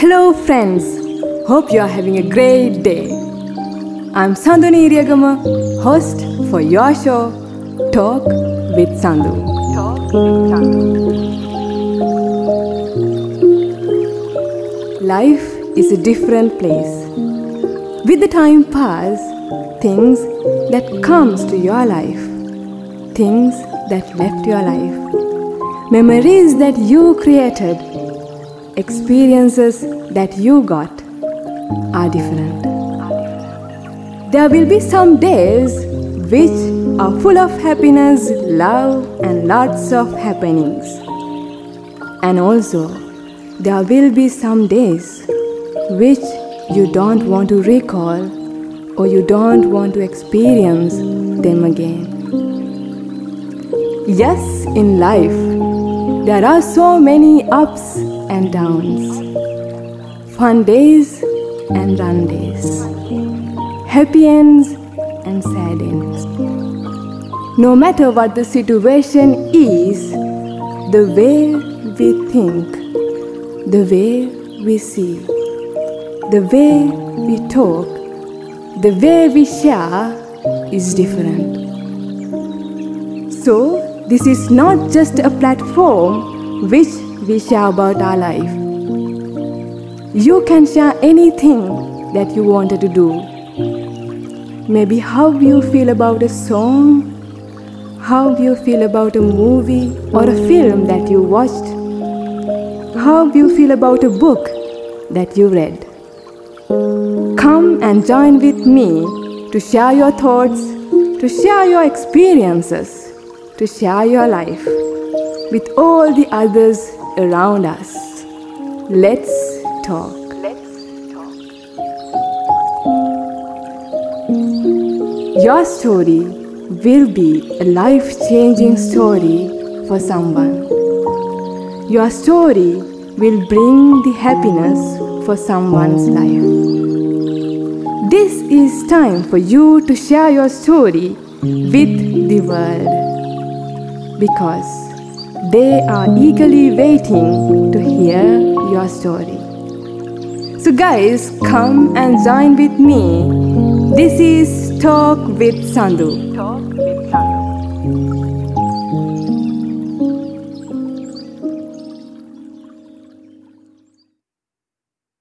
Hello, friends. Hope you are having a great day. I'm Sandhuni Iriagama, host for your show, Talk with Sandu. Talk with Sandu. Life is a different place. With the time pass, things that comes to your life, things that left your life, memories that you created, experiences that you got are different. There will be some days which are full of happiness, love, and lots of happenings. And also, there will be some days which you don't want to recall or you don't want to experience them again. Yes, in life, there are so many ups and downs, fun days and run days, happy ends and sad ends. No matter what the situation is, the way we think, the way we see, the way we talk, the way we share is different. So, this is not just a platform which we share about our life. You can share anything that you wanted to do. Maybe how you feel about a song, how you feel about a movie or a film that you watched, how you feel about a book that you read. Come and join with me to share your thoughts, to share your experiences, to share your life with all the others around us. Let's talk. Your story will be a life changing story for someone. Your story will bring the happiness for someone's life. This is time for you to share your story with the world because they are eagerly waiting to hear your story. So, guys, come and join with me. This is Talk with Sandu. Talk